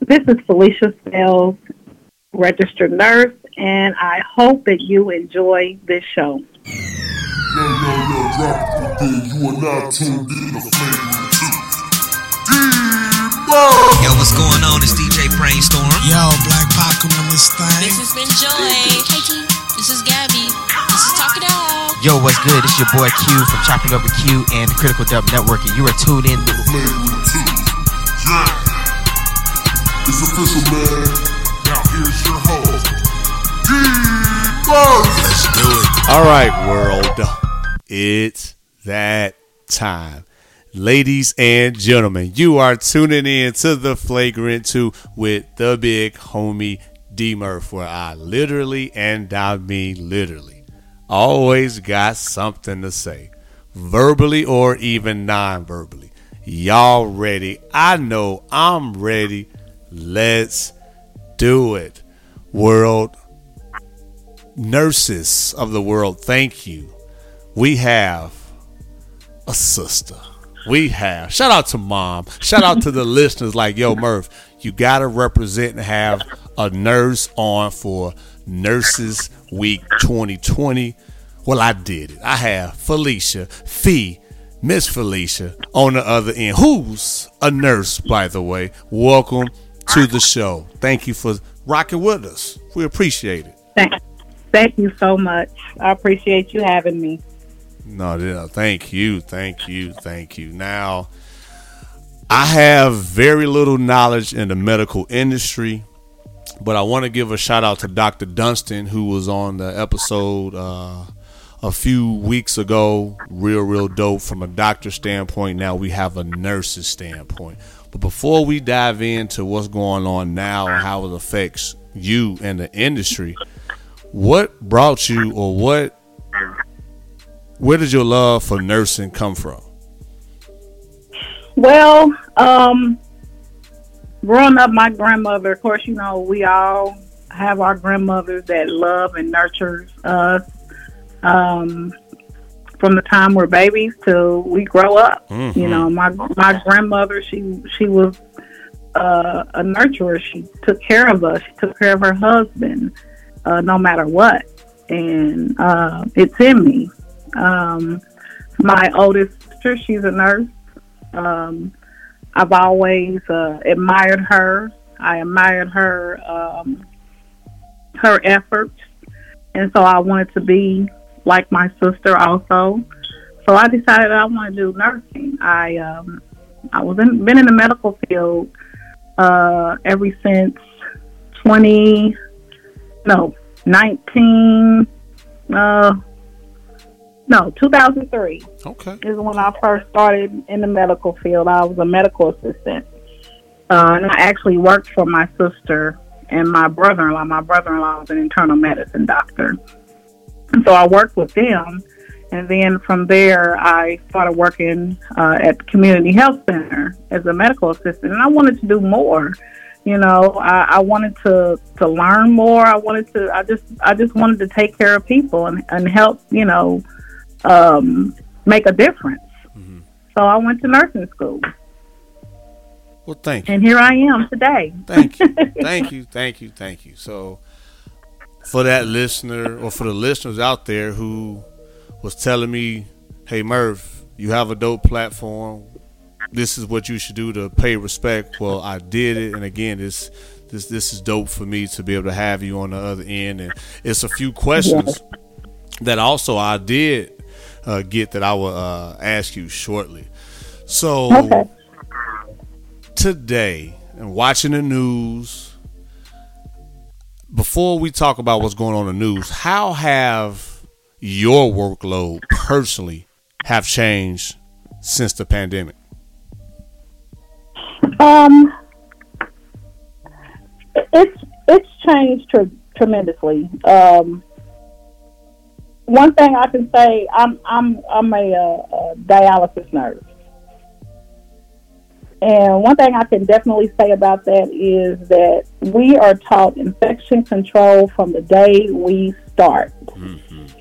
This is Felicia Spells, registered nurse, and I hope that you enjoy this show. Yo, yo, yo, drop it there. You are now tuned in to Flavor 2. Yo, what's going on? It's DJ Brainstorm. Yo, Black Pac on this thing. This has been Joy. Hey, This is Gabby. This is Talk It Out. Yo, what's good? It's your boy Q from Chopping Up with Q and the Critical Dub Network, and you are tuned in to Flavor 2. Yeah. It's official, man. Now here's your host, D-Buzz. Let's do it. All right, world. It's that time. Ladies and gentlemen, you are tuning in to the Flagrant 2 with the big homie D Murph, where I literally and I mean literally always got something to say, verbally or even non verbally. Y'all ready? I know I'm ready. Let's do it. World nurses of the world, thank you. We have a sister. We have. Shout out to mom. Shout out to the listeners like, yo, Murph, you got to represent and have a nurse on for Nurses Week 2020. Well, I did it. I have Felicia, Fee, Miss Felicia on the other end, who's a nurse, by the way. Welcome to the show. Thank you for rocking with us. We appreciate it. Thank, thank you so much. I appreciate you having me. No, no, thank you, thank you, thank you. Now, I have very little knowledge in the medical industry, but I want to give a shout out to Dr. Dunstan, who was on the episode uh, a few weeks ago. Real, real dope from a doctor standpoint. Now we have a nurse's standpoint. But before we dive into what's going on now and how it affects you and the industry, what brought you or what where did your love for nursing come from? Well, um, growing up, my grandmother, of course, you know, we all have our grandmothers that love and nurture us um, from the time we're babies till we grow up. Mhm. You know, my my grandmother, she she was uh, a nurturer. She took care of us. She took care of her husband, uh, no matter what, and uh, it's in me. Um, my oldest sister, she's a nurse. Um, I've always uh, admired her. I admired her um, her efforts, and so I wanted to be like my sister also. So I decided I want to do nursing. I um, I was in, been in the medical field uh, ever since twenty no nineteen uh, no two thousand three Okay. is when I first started in the medical field. I was a medical assistant. Uh, and I actually worked for my sister and my brother in law. My brother in law was an internal medicine doctor. So I worked with them. And then from there, I started working uh, at the community health center as a medical assistant. And I wanted to do more. You know, I, I wanted to, to learn more. I wanted to, I just, I just wanted to take care of people and, and help, you know, um, make a difference. So I went to nursing school, Well, thank you. and here I am today. Thank you. Thank you. Thank you. Thank you. So, for that listener or for the listeners out there who was telling me, hey, Murph, you have a dope platform. This is what you should do to pay respect. Well, I did it. And again, this. This, this is dope for me to be able to have you on the other end, and it's a few questions that also I did uh, get that I will uh, ask you shortly. So Okay. today and watching the news, before we talk about what's going on in the news, how have your workload personally have changed since the pandemic? Um, it's it's changed tre- tremendously. Um, one thing I can say, I'm I'm I'm a, uh, a dialysis nurse, and one thing I can definitely say about that is that we are taught infection control from the day we start.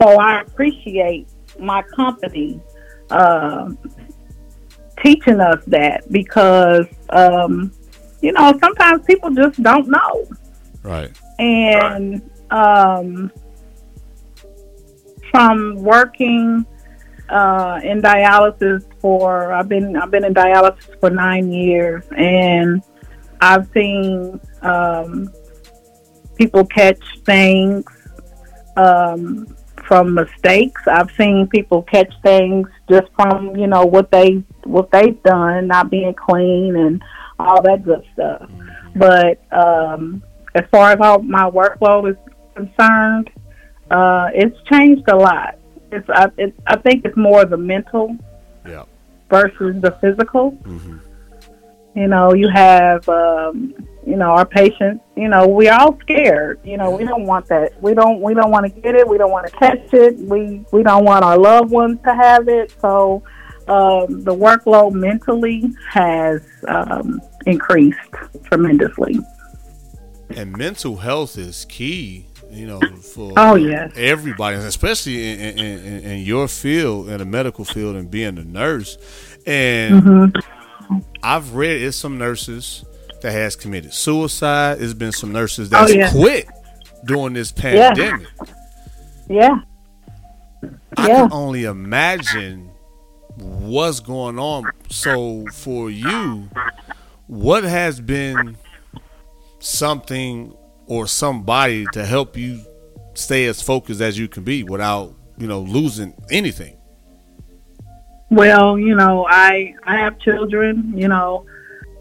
So I appreciate my company uh, teaching us that because um, you know, sometimes people just don't know. Right. And um, from working uh, in dialysis for I've been I've been in dialysis for nine years, and I've seen um, people catch things um, from mistakes. I've seen people catch things just from you know what they what they've done, not being clean and all that good stuff. But um, as far as all my workload is concerned, uh, it's changed a lot. It's I, it, I think it's more the mental Yeah. versus the physical. Mhm. You know, you have, um, you know, our patients. You know, we're all scared. You know, we don't want that. We don't. We don't want to get it. We don't want to catch it. We we don't want our loved ones to have it. So, um, the workload mentally has um, increased tremendously. And mental health is key, you know, for Oh, yes. everybody, especially in, in, in, in your field, in the medical field, and being a nurse. And Mm-hmm. I've read it's some nurses that has committed suicide. It's been some nurses that's Oh, yeah. quit during this pandemic. Yeah. I Yeah. can only imagine what's going on. So for you, what has been something or somebody to help you stay as focused as you can be without, you know, losing anything? Well, you know, I I have children. You know,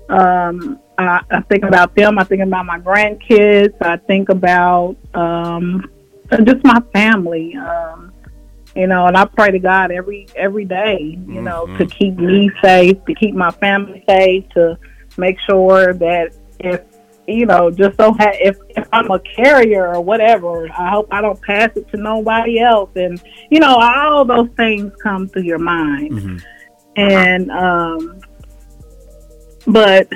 um, I, I think about them. I think about my grandkids. I think about um, just my family. Um, you know, and I pray to God every every day. You know, to keep me safe, to keep my family safe, to make sure that if you know, just so ha- if if I'm a carrier or whatever, I hope I don't pass it to nobody else. And you know, all those things come through your mind. And um, but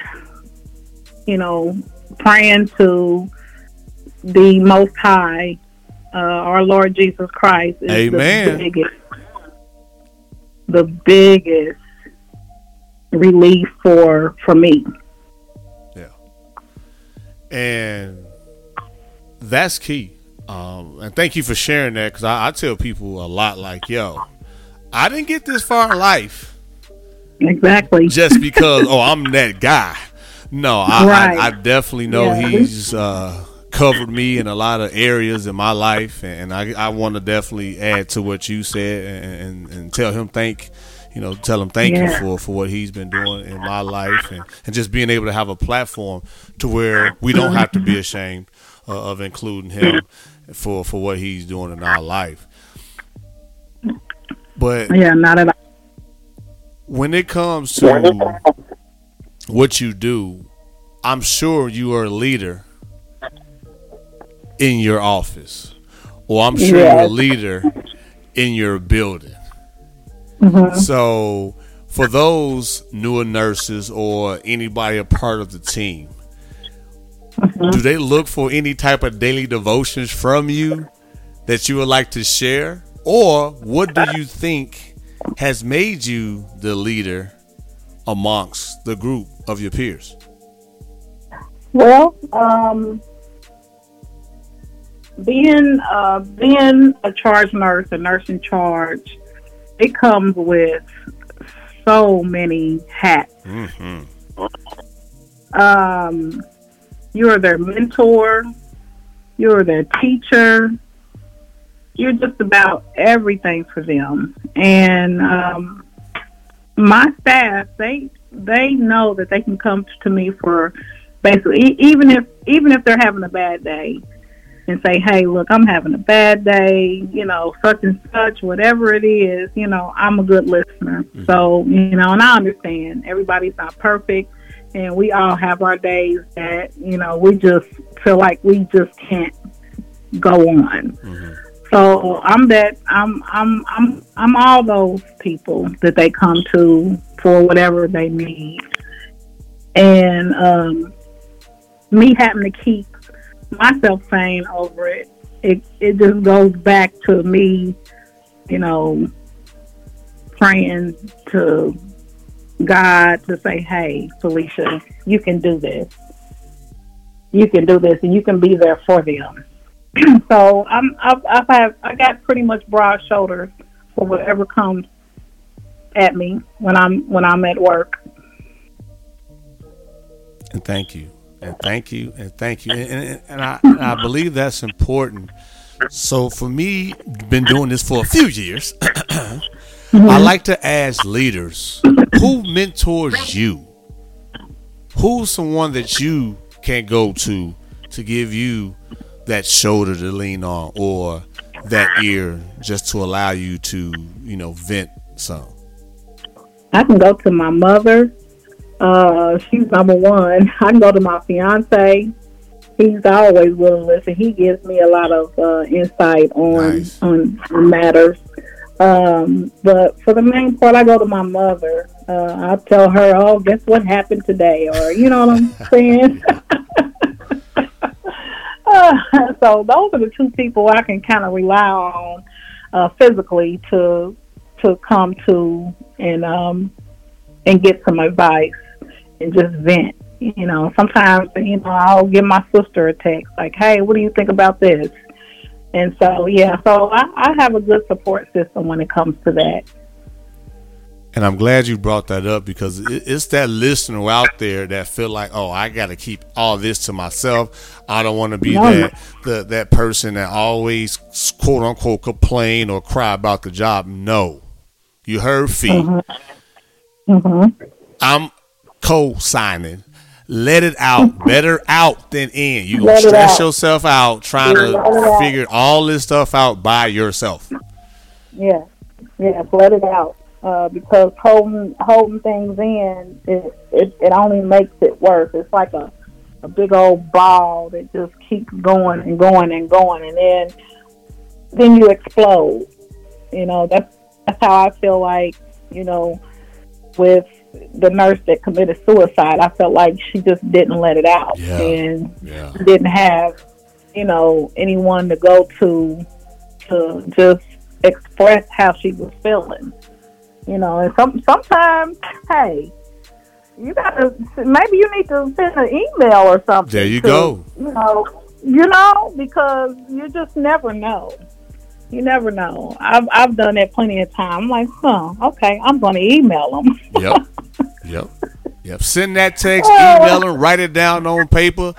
you know, praying to the Most High, uh, our Lord Jesus Christ, is Amen. the biggest, the biggest relief for for me. And that's key. Um, and thank you for sharing that because I, I tell people a lot like, yo, I didn't get this far in life Exactly. just because, oh, I'm that guy. No, I, Right. I, I definitely know Yeah. he's uh, covered me in a lot of areas in my life. And I, I want to definitely add to what you said and, and, and tell him thank you know, tell him thank you for, for what he's been doing in my life and, and just being able to have a platform to where we don't have to be ashamed uh, of including him for, for what he's doing in our life. But Yeah, not at all. when it comes to what you do, I'm sure you are a leader in your office, or I'm sure you're a leader in your building. Mm-hmm. So, for those newer nurses or anybody a part of the team, Mm-hmm. do they look for any type of daily devotions from you that you would like to share? Or what do you think has made you the leader amongst the group of your peers? Well, um, being uh, being a charge nurse, a nurse in charge, it comes with so many hats. Um, you're their mentor. You're their teacher. You're just about everything for them. And um, my staff, they they know that they can come to me for basically even if even if they're having a bad day and say, "Hey, look, I'm having a bad day," you know, such and such, whatever it is, you know, I'm a good listener. So, you know, and I understand everybody's not perfect and we all have our days that, you know, we just feel like we just can't go on. So I'm that I'm I'm I'm I'm all those people that they come to for whatever they need. And um me having to keep myself sane over it, it it just goes back to me, you know, praying to God to say, Hey, Felicia, you can do this. You can do this, and you can be there for them. so I'm I've, I've had I got pretty much broad shoulders for whatever comes at me when I'm when I'm at work. And thank you. And thank you. And thank you. And, and, and I, and I believe that's important. So for me, been doing this for a few years. I mm-hmm. like to ask leaders who mentors you. Who's someone that you can go to to give you that shoulder to lean on or that ear just to allow you to, you know, vent some? I can go to my mother. Uh, she's number one. I can go to my fiance. He's always willing to listen. He gives me a lot of uh, insight on, Nice. on on matters. Um, but for the main part, I go to my mother. Uh, I tell her, "Oh, guess what happened today?" Or you know what I'm saying. uh, so those are the two people I can kind of rely on uh, physically to to come to and um and get some advice and just vent. You know, sometimes you know I'll give my sister a text like, "Hey, what do you think about this?" And so yeah, so I, I have a good support system when it comes to that. And I'm glad you brought that up because it's that listener out there that feel like, oh, I got to keep all this to myself. I don't want to be No. that the that person that always quote unquote complain or cry about the job. No, you heard fee. Mm-hmm. Mm-hmm. I'm co-signing. Let it out. Better out than in. You gonna stress out. yourself out trying it to out. figure all this stuff out by yourself. Yeah, yeah, let it out uh, because holding holding things in it, it it only makes it worse. It's like a a big old ball that just keeps going and going and going, and then then you explode. You know that's that's how I feel like you know with the nurse that committed suicide. I felt like she just didn't let it out, Yeah. and Yeah. didn't have, you know, anyone to go to to just express how she was feeling. You know, and some sometimes, hey, you gotta maybe you need to send an email or something. There you to, go. You know, you know, because you just never know. You never know. I've I've done that plenty of time. I'm like, huh, okay, I'm going to email them. Yep. yep. Yep. Send that text, email them, write it down on paper.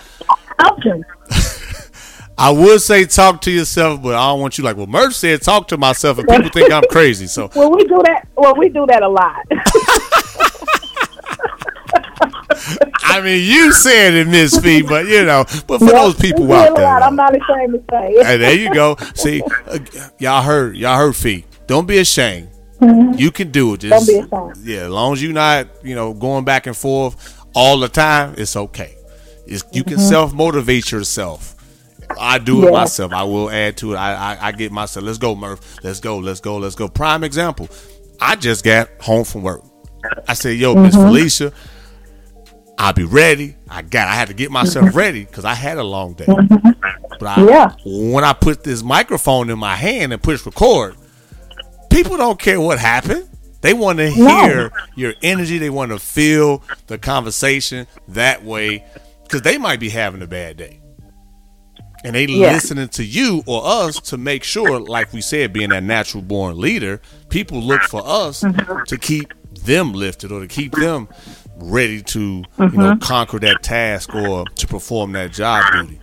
Options. I would say talk to yourself, but I don't want you like, well, Murph said talk to myself, and people think I'm crazy. So Well, we do that. Well, we do that a lot. I mean, you said it, Miss Fee, but you know, but for Yep, those people out there. I'm not ashamed to say it. hey, there you go. See, uh, y'all heard, y'all heard Fee. Don't be ashamed. You can do it. Just, Mm-hmm. Don't be ashamed. Yeah, as long as you're not, you know, going back and forth all the time, it's okay. It's, you can self motivate yourself. I do it Mm-hmm. Yeah. myself. I will add to it. I, I I get myself. Let's go, Murph. Let's go. Let's go. Let's go. Prime example. I just got home from work. I said, "Yo, Miss Mm-hmm. Felicia, I'll be ready. I got. I had to get myself ready because I had a long day. But I, Mm-hmm. Yeah. when I put this microphone in my hand and push record, people don't care what happened. They want to No. hear your energy. They want to feel the conversation that way because they might be having a bad day. And they Yeah. listening to you or us to make sure, like we said, being that natural born leader, people look for us mm-hmm. to keep them lifted or to keep them ready to, you know, mm-hmm. conquer that task or to perform that job duty.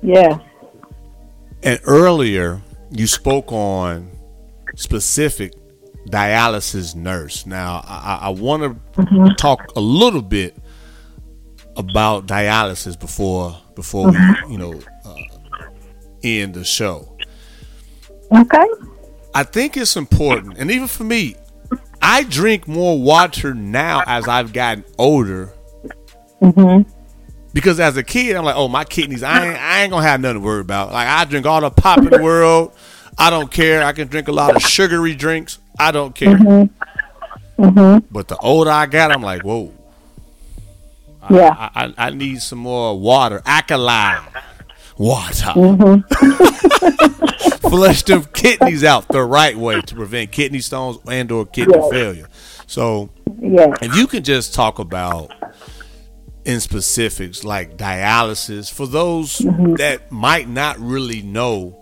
Yeah. And earlier, you spoke on specific dialysis nurse. Now, I, I- I want to mm-hmm. talk a little bit about dialysis before before we, mm-hmm. you know, uh, end the show. Okay. I think it's important, and even for me, I drink more water now as I've gotten older. Mm-hmm. Because as a kid, I'm like, oh, my kidneys, I ain't, I ain't gonna have nothing to worry about. Like I drink all the pop in the world. I don't care. I can drink a lot of sugary drinks. I don't care. Mm-hmm. Mm-hmm. But the older I got, I'm like, whoa. I- Yeah. I, I, I need some more water, alkaline water. Mm-hmm. Flush them kidneys out the right way to prevent kidney stones and or kidney Yeah. failure. So Yeah. if you can just talk about in specifics like dialysis for those that might not really know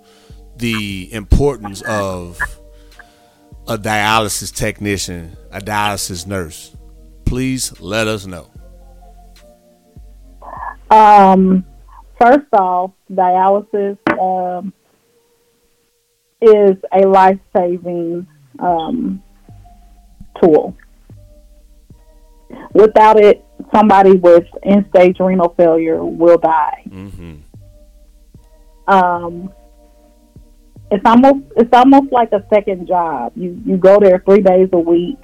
the importance of a dialysis technician, a dialysis nurse? Please let us know. Um, first off, dialysis um, is a life saving um, tool. Without it, somebody with end stage renal failure will die. Mm-hmm. Um, it's almost it's almost like a second job. You you go there three days a week,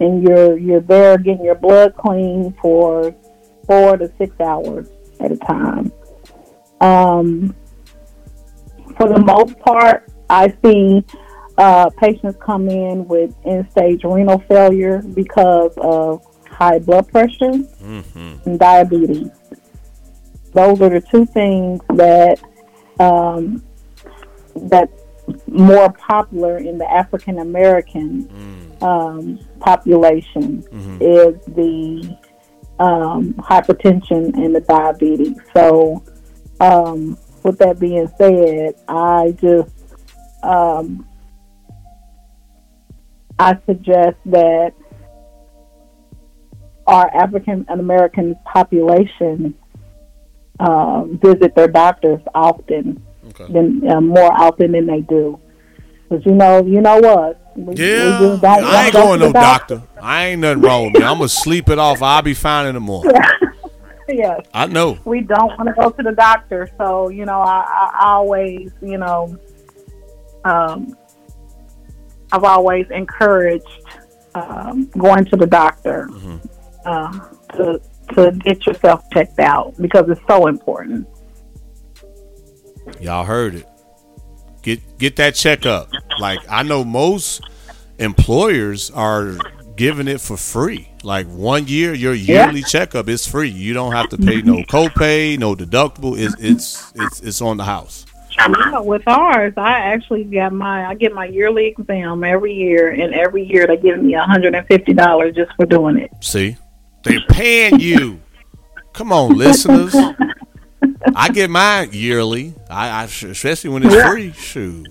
and you're you're there getting your blood clean for four to six hours at a time. Um, for the most part, I see uh, patients come in with end stage renal failure because of high blood pressure Mm-hmm. and diabetes. Those are the two things that um, that's more popular in the African American um, population is the um, hypertension and the diabetes. So, um, with that being said, I just um, I suggest that our African American population uh, visit their doctors often, Okay. than uh, more often than they do. Because you know, you know what? We, Yeah, we I ain't going no the doctor. I ain't nothing wrong with me. I'm gonna sleep it off. I'll be fine in the morning. Yes, I know. we don't want to go to the doctor. So you know, I, I always, you know, um, I've always encouraged um, going to the doctor uh, to to get yourself checked out because it's so important. Y'all heard it. Get get that checkup. Like I know most employers are giving it for free. Like one year, your yearly checkup is free. You don't have to pay no mm-hmm. copay, no deductible. It's it's it's it's on the house. Yeah, with ours, I actually got my I get my yearly exam every year, and every year they give me hundred and fifty dollars just for doing it. See, they're paying you. Come on, listeners. I get mine yearly. I, I especially when it's Yeah. free. Shoot.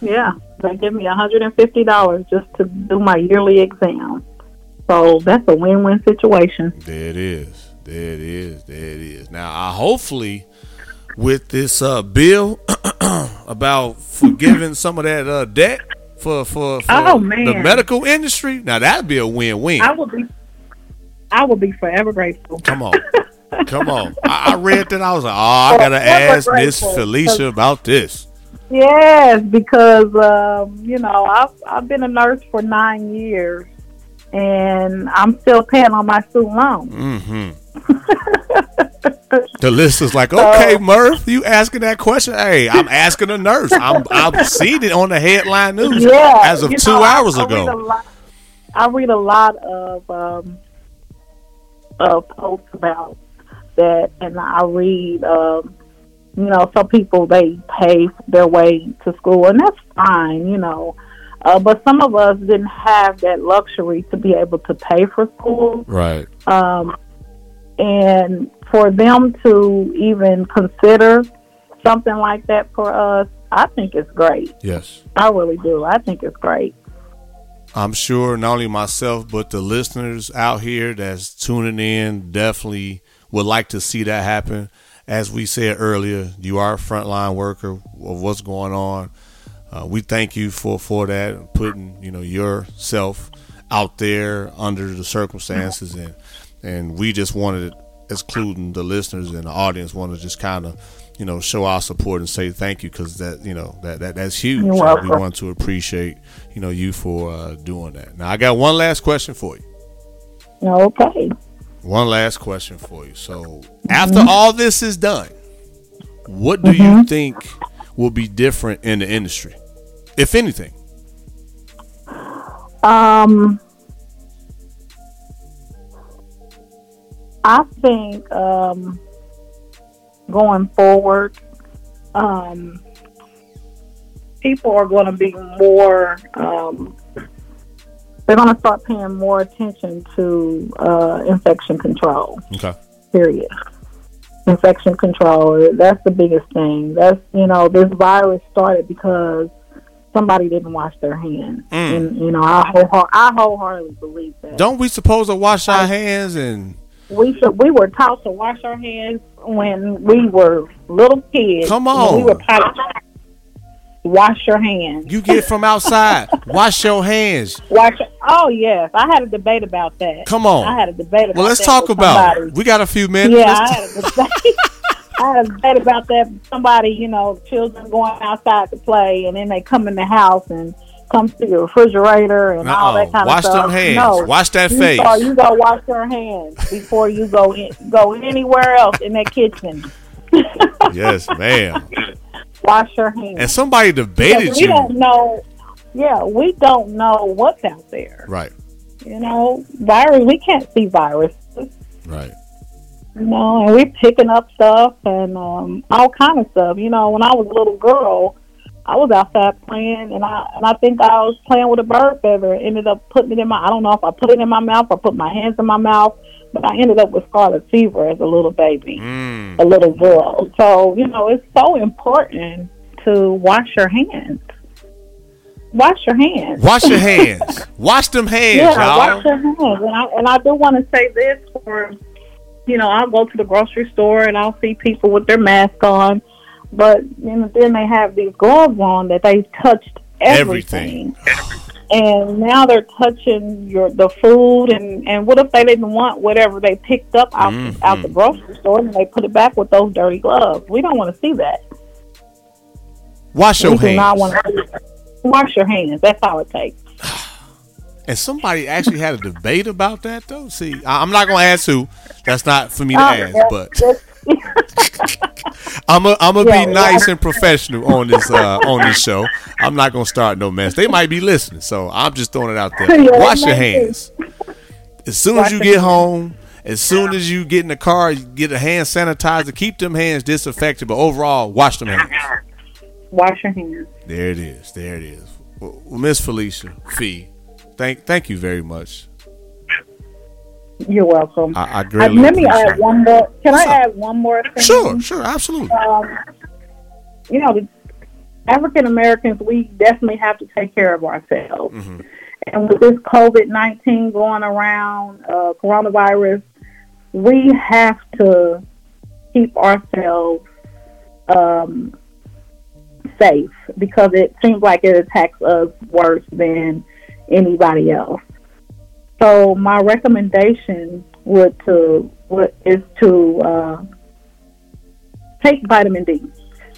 Yeah, they give me hundred and fifty dollars just to do my yearly exam. So that's a win-win situation. There it is. There it is. There it is. Now, I hopefully with this uh, bill about forgiving some of that uh, debt for for, for Oh, the medical industry. Now that'd be a win-win. I will be, I will be forever grateful. Come on. Come on. I, I read that. I was like, oh, I gotta ask Miss. Felicia about this. Yes, because um, you know I've I've been a nurse for nine years, and I'm still paying on my student loan. Mm-hmm. The list is like, okay, Murph, you asking that question? Hey, I'm asking a nurse. I'm I've seen it on the headline news Yeah, as of two know, I- hours I read ago. lot- I read a lot of um, of posts about that, and I read, um, you know, some people they pay their way to school, and that's fine, you know. Uh, but some of us didn't have that luxury to be able to pay for school. Right. um, and for them to even consider something like that for us, I think it's great. Yes. I really do. I think it's great. I'm sure not only myself, but the listeners out here that's tuning in definitely would like to see that happen. As we said earlier, you are a frontline worker of what's going on. Uh, we thank you for, for that, putting you know yourself out there under the circumstances, and and we just wanted, excluding the listeners and the audience, want to just kind of you know show our support and say thank you because that you know that, that that's huge. We want to appreciate you know you for uh, doing that. Now I got one last question for you. Okay. One last question for you. So after all this is done, what do you think will be different in the industry, if anything? Um, I think um, going forward, um, people are going to be more. Um, they're going to start paying more attention to uh, infection control. Okay. Period. Infection control. That's the biggest thing. That's you know this virus started because somebody didn't wash their hands, Mm. and you know I whole, I wholeheartedly believe that. Don't we supposed to wash our hands and we should, we were taught to wash our hands when we were little kids. Come on. we were taught wash your hands. you get from outside? wash your hands. Wash. Oh yes, I had a debate about that. Come on. I had a debate about. Well, let's talk about somebody. it. We got a few minutes. Yeah, I had a debate. I had a debate about that. Somebody, you know, children going outside to play, and then they come in the house and come to your refrigerator and all Uh-uh. that kind Wash of stuff. Wash them hands. No, Wash that you face. Go, you go wash your hands before you go in, go anywhere else in that kitchen. yes, ma'am. Wash your hands. And somebody debated we you. don't know. Yeah, we don't know what's out there. Right, You know, virus. We can't see viruses. right. You know, and we're picking up stuff and um, all kind of stuff. You know, when I was a little girl, I was outside playing, and I and I think I was playing with a bird feather. and Ended up putting it in my. I don't know if I put it in my mouth or put my hands in my mouth, but I ended up with scarlet fever as a little baby, Mm. a little girl. So you know, it's so important to wash your hands. Wash your hands. Wash your hands. Wash them hands, Yeah, y'all. wash your hands. And I and I do want to say this for you know, I'll go to the grocery store and I'll see people with their mask on, but you know, then they have these gloves on that they've touched everything. And now they're touching your the food and and what if they didn't want whatever they picked up out Mhm. out the grocery store and they put it back with those dirty gloves? We don't want to see that. Wash your we do not hands. want to. Wash your hands. That's all it takes. And somebody actually had a debate about that, though. See, I'm not going to ask who. That's not for me to Oh, ask, yeah, but I'm a, I'm gonna Yeah, be yeah. nice and professional on this uh, on this show. I'm not gonna start no mess. They might be listening, so I'm just throwing it out there. Yeah, Wash your be. hands as soon as you get hands. home. As soon as you get in the car, get a hand sanitizer. Keep them hands disinfected, but overall, wash them hands. wash your hands. There it is. There it is. Well, Miss Felicia Fee, thank thank you very much. You're welcome. I, I Uh, let me add one more. Can I add one more thing? Sure, sure, absolutely. Um, you know, the African Americans, we definitely have to take care of ourselves. Mhm. And with this COVID 19 going around, uh, coronavirus, we have to keep ourselves um, safe because it seems like it attacks us worse than anybody else. So my recommendation would to would, is to uh, take vitamin D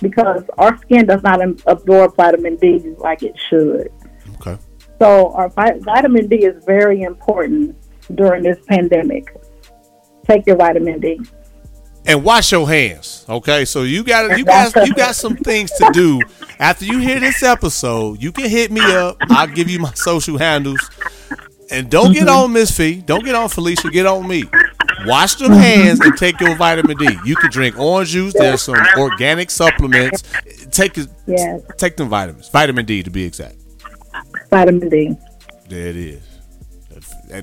because our skin does not absorb vitamin D like it should. Okay. So our vitamin D is very important during this pandemic. Take your vitamin D. and wash your hands. Okay, so you got you got you got some things to do after you hear this episode. You can hit me up. I'll give you my social handles, and don't get mm-hmm. on Miss Fee. Don't get on Felicia. Get on me. Wash them mm-hmm. hands and take your vitamin D. You can drink orange juice. There's some organic supplements. Take it- Yes, take them vitamins. Vitamin D to be exact. vitamin D. There it is.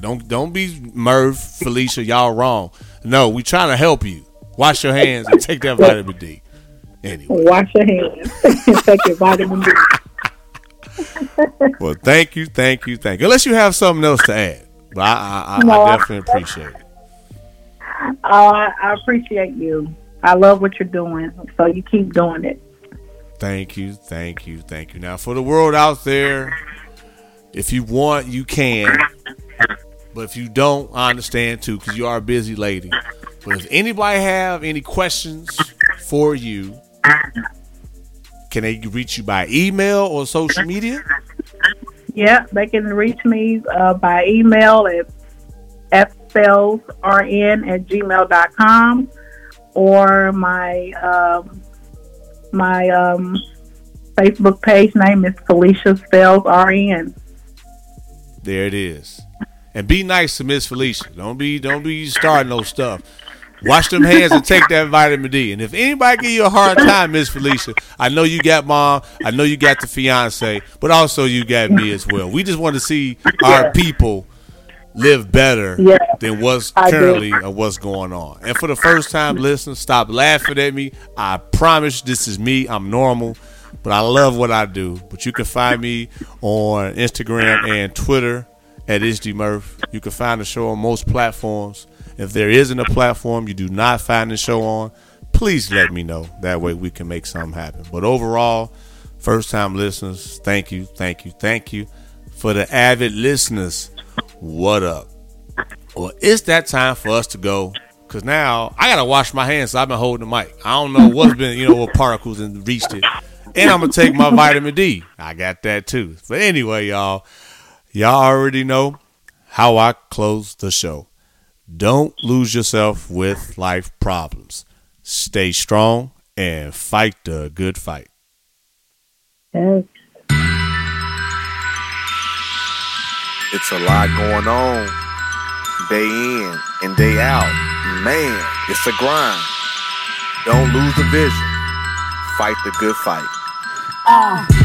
Don't don't be Murph, Felicia, y'all wrong. No, we trying to help you. Wash your hands and take that vitamin D. Anyway, Wash your hands and take your vitamin D. well, thank you, thank you, thank you. Unless you have something else to add, but I I, I, No, I definitely appreciate it. I, I appreciate you. I love what you're doing, so you keep doing it. Thank you, thank you, thank you. Now, for the world out there, if you want, you can. But if you don't, I understand too, because you are a busy lady. But if anybody have any questions for you, can they reach you by email or social media? Yeah, they can reach me uh, by email at fspellsrn at gmail.com or my um, my um, Facebook page name is Felicia Spells RN. There it is. And be nice to Miss Felicia. Don't be don't be starting no stuff. Wash them hands and take that vitamin D. And if anybody give you a hard time, Miss Felicia, I know you got mom, I know you got the fiance, but also you got me as well. We just want to see our people live better Yeah, than what's currently or what's going on. And for the first time, listen, stop laughing at me. I promise this is me. I'm normal, but I love what I do. But you can find me on Instagram and Twitter at IsDMurph. You can find the show on most platforms. If there isn't a platform you do not find the show on, please let me know. That way we can make something happen. But overall, first time listeners, thank you, thank you, thank you. For the avid listeners, what up? Well, it's that time for us to go. Cause now I gotta wash my hands. So I've been holding the mic. I don't know what's been, you know, what particles and reached it. And I'm gonna take my vitamin D. I got that too. But anyway, y'all, y'all already know how I close the show. Don't lose yourself with life problems. Stay strong and fight the good fight. Yes. It's a lot going on. Day in and day out. Man, it's a grind. Don't lose the vision. Fight the good fight. Uh, D